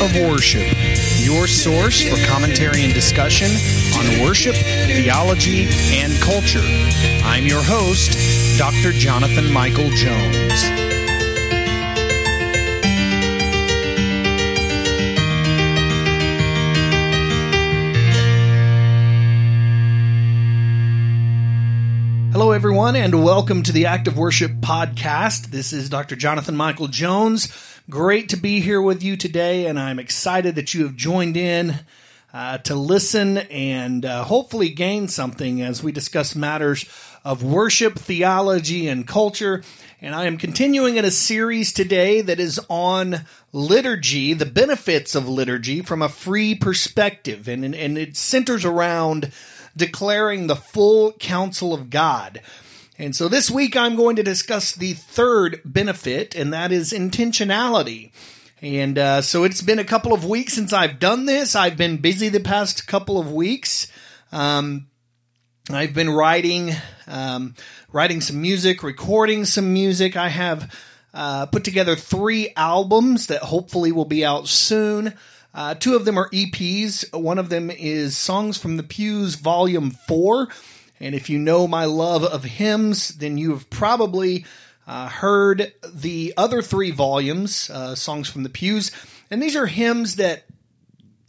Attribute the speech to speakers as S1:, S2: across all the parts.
S1: of Worship, your source for commentary and discussion on worship, theology, and culture. I'm your host, Dr. Jonathan Michael Jones. Hello, everyone, and welcome to the Act of Worship podcast. This is Dr. Jonathan Michael Jones. Great to be here with you today, and I'm excited that you have joined in uh, to listen and uh, hopefully gain something as we discuss matters of worship, theology, and culture. And I am continuing in a series today that is on liturgy, the benefits of liturgy from a free perspective, and, and it centers around declaring the full counsel of God. And so this week I'm going to discuss the third benefit, and that is intentionality. And uh, so it's been a couple of weeks since I've done this. I've been busy the past couple of weeks. Um, I've been writing, um, writing some music, recording some music. I have uh, put together three albums that hopefully will be out soon. Uh, two of them are EPs. One of them is Songs from the Pews, Volume 4. And if you know my love of hymns, then you have probably uh, heard the other three volumes, uh, Songs from the Pews. And these are hymns that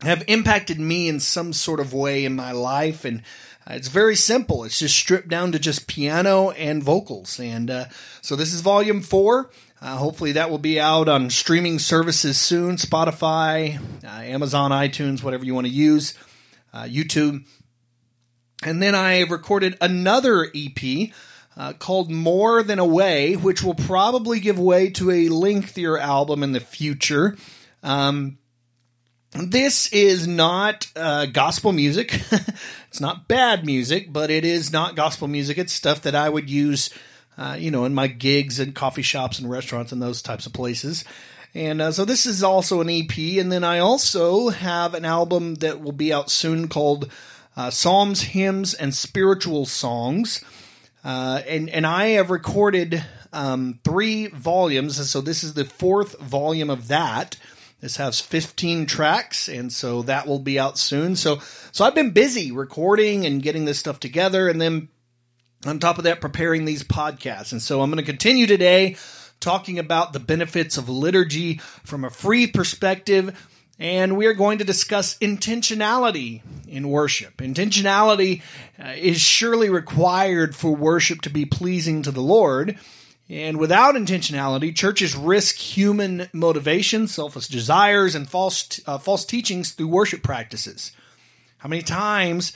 S1: have impacted me in some sort of way in my life. And uh, it's very simple. It's just stripped down to just piano and vocals. And uh, so this is volume four. Uh, hopefully that will be out on streaming services soon Spotify, uh, Amazon, iTunes, whatever you want to use, YouTube. And then I recorded another EP uh, called More Than a Way, which will probably give way to a lengthier album in the future. Um, this is not uh, gospel music. it's not bad music, but it is not gospel music. It's stuff that I would use, uh, you know, in my gigs and coffee shops and restaurants and those types of places. And uh, so this is also an EP. And then I also have an album that will be out soon called uh, Psalms, Hymns, and Spiritual Songs. Uh, and, and I have recorded um, three volumes. And so this is the fourth volume of that. This has 15 tracks, and so that will be out soon. So, so I've been busy recording and getting this stuff together, and then on top of that, preparing these podcasts. And so I'm going to continue today talking about the benefits of liturgy from a free perspective. And we are going to discuss intentionality in worship. Intentionality uh, is surely required for worship to be pleasing to the Lord. And without intentionality, churches risk human motivation, selfish desires, and false uh, false teachings through worship practices. How many times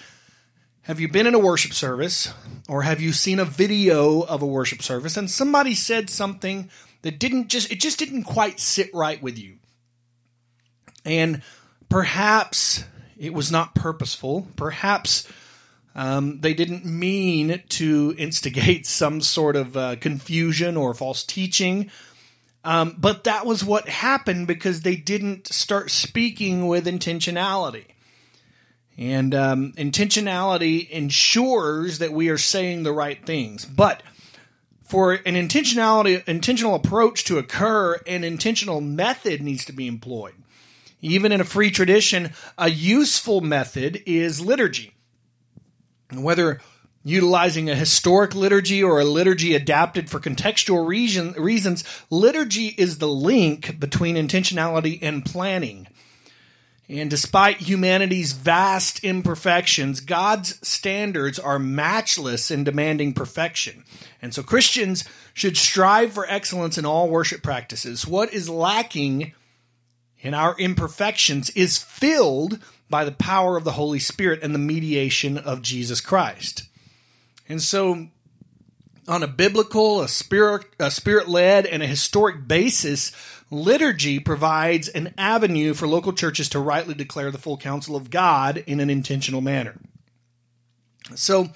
S1: have you been in a worship service or have you seen a video of a worship service and somebody said something that didn't just it just didn't quite sit right with you? And perhaps it was not purposeful. Perhaps um, they didn't mean to instigate some sort of uh, confusion or false teaching. Um, but that was what happened because they didn't start speaking with intentionality. And um, intentionality ensures that we are saying the right things. But for an intentionality, intentional approach to occur, an intentional method needs to be employed. Even in a free tradition, a useful method is liturgy whether utilizing a historic liturgy or a liturgy adapted for contextual reason, reasons, liturgy is the link between intentionality and planning. And despite humanity's vast imperfections, God's standards are matchless in demanding perfection. And so Christians should strive for excellence in all worship practices. What is lacking in our imperfections is filled by the power of the Holy Spirit and the mediation of Jesus Christ. And so, on a biblical, a spirit, a spirit led, and a historic basis, liturgy provides an avenue for local churches to rightly declare the full counsel of God in an intentional manner. So,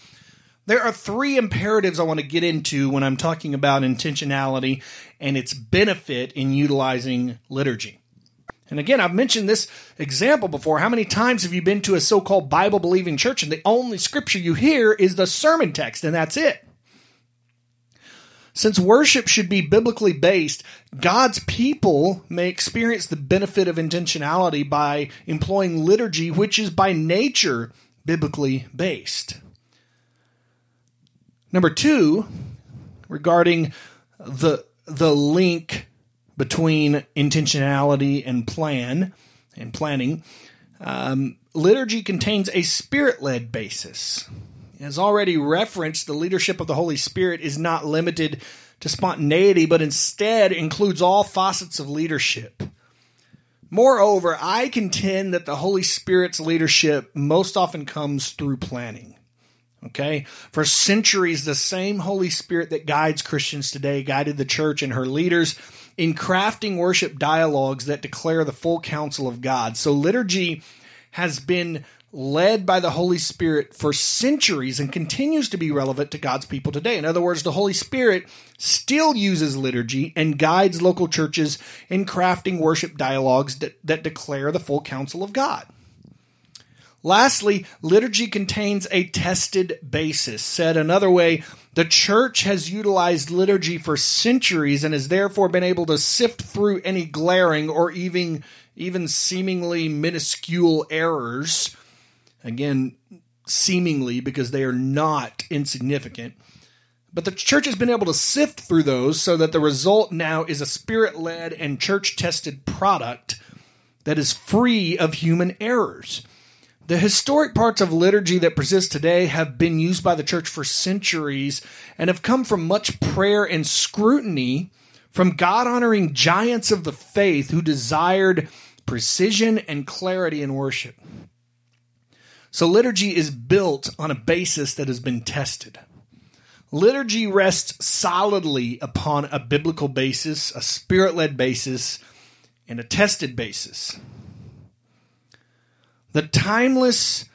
S1: there are three imperatives I want to get into when I'm talking about intentionality and its benefit in utilizing liturgy. And again, I've mentioned this example before. How many times have you been to a so called Bible believing church and the only scripture you hear is the sermon text and that's it? Since worship should be biblically based, God's people may experience the benefit of intentionality by employing liturgy, which is by nature biblically based. Number two, regarding the the link between intentionality and plan and planning, um, liturgy contains a spirit led basis. As already referenced, the leadership of the Holy Spirit is not limited to spontaneity, but instead includes all facets of leadership. Moreover, I contend that the Holy Spirit's leadership most often comes through planning. Okay? For centuries, the same Holy Spirit that guides Christians today guided the church and her leaders in crafting worship dialogues that declare the full counsel of God. So liturgy has been led by the Holy Spirit for centuries and continues to be relevant to God's people today. In other words, the Holy Spirit still uses liturgy and guides local churches in crafting worship dialogues that, that declare the full counsel of God. Lastly, liturgy contains a tested basis. Said another way, the church has utilized liturgy for centuries and has therefore been able to sift through any glaring or even even seemingly minuscule errors. Again, seemingly because they are not insignificant. But the church has been able to sift through those so that the result now is a spirit led and church tested product that is free of human errors. The historic parts of liturgy that persist today have been used by the church for centuries and have come from much prayer and scrutiny from God honoring giants of the faith who desired precision and clarity in worship. So, liturgy is built on a basis that has been tested. Liturgy rests solidly upon a biblical basis, a spirit led basis, and a tested basis. The timeless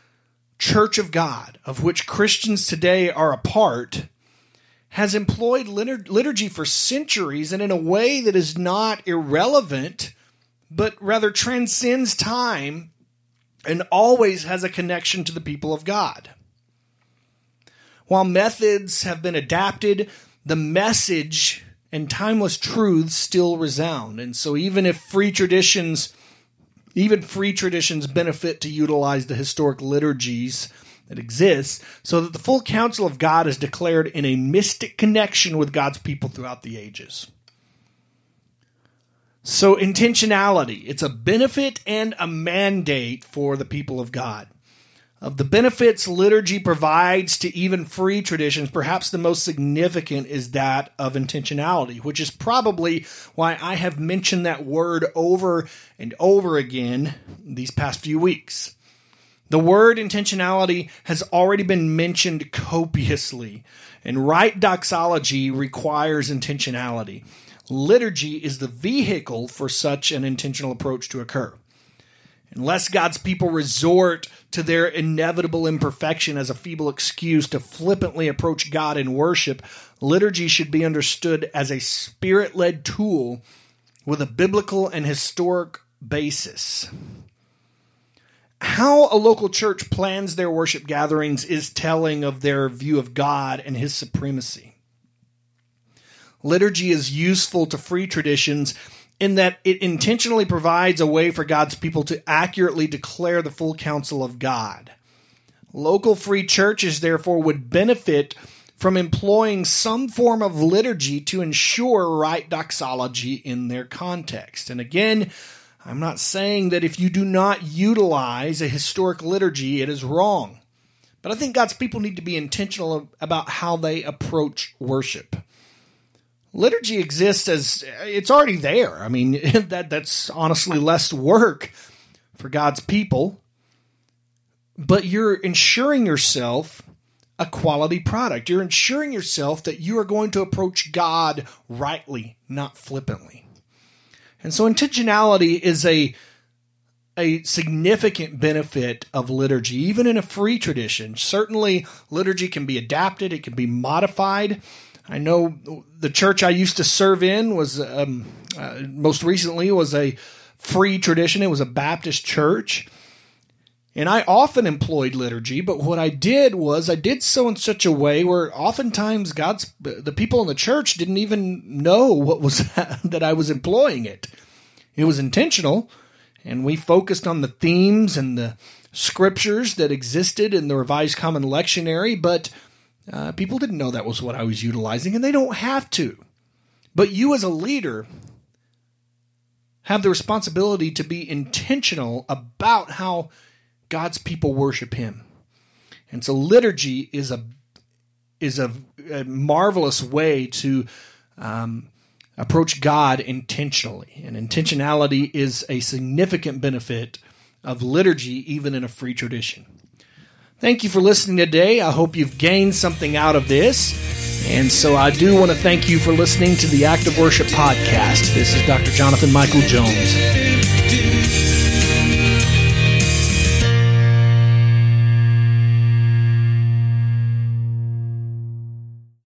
S1: church of God, of which Christians today are a part, has employed liturgy for centuries and in a way that is not irrelevant, but rather transcends time and always has a connection to the people of God. While methods have been adapted, the message and timeless truths still resound. And so, even if free traditions even free traditions benefit to utilize the historic liturgies that exist so that the full counsel of God is declared in a mystic connection with God's people throughout the ages. So, intentionality, it's a benefit and a mandate for the people of God. Of the benefits liturgy provides to even free traditions, perhaps the most significant is that of intentionality, which is probably why I have mentioned that word over and over again these past few weeks. The word intentionality has already been mentioned copiously, and right doxology requires intentionality. Liturgy is the vehicle for such an intentional approach to occur. Unless God's people resort to their inevitable imperfection as a feeble excuse to flippantly approach God in worship, liturgy should be understood as a spirit led tool with a biblical and historic basis. How a local church plans their worship gatherings is telling of their view of God and his supremacy. Liturgy is useful to free traditions in that it intentionally provides a way for God's people to accurately declare the full counsel of God. Local free churches, therefore, would benefit from employing some form of liturgy to ensure right doxology in their context. And again, I'm not saying that if you do not utilize a historic liturgy, it is wrong. But I think God's people need to be intentional about how they approach worship liturgy exists as it's already there. I mean, that that's honestly less work for God's people, but you're ensuring yourself a quality product. You're ensuring yourself that you are going to approach God rightly, not flippantly. And so intentionality is a a significant benefit of liturgy, even in a free tradition. Certainly, liturgy can be adapted, it can be modified. I know the church I used to serve in was um, uh, most recently was a free tradition. It was a Baptist church. And I often employed liturgy, but what I did was I did so in such a way where oftentimes God's the people in the church didn't even know what was that I was employing it. It was intentional, and we focused on the themes and the scriptures that existed in the Revised Common Lectionary, but uh, people didn't know that was what I was utilizing, and they don't have to. But you, as a leader, have the responsibility to be intentional about how God's people worship Him. And so liturgy is a is a, a marvelous way to um, approach God intentionally, and intentionality is a significant benefit of liturgy, even in a free tradition. Thank you for listening today. I hope you've gained something out of this. And so I do want to thank you for listening to the Act of Worship podcast. This is Dr. Jonathan Michael Jones.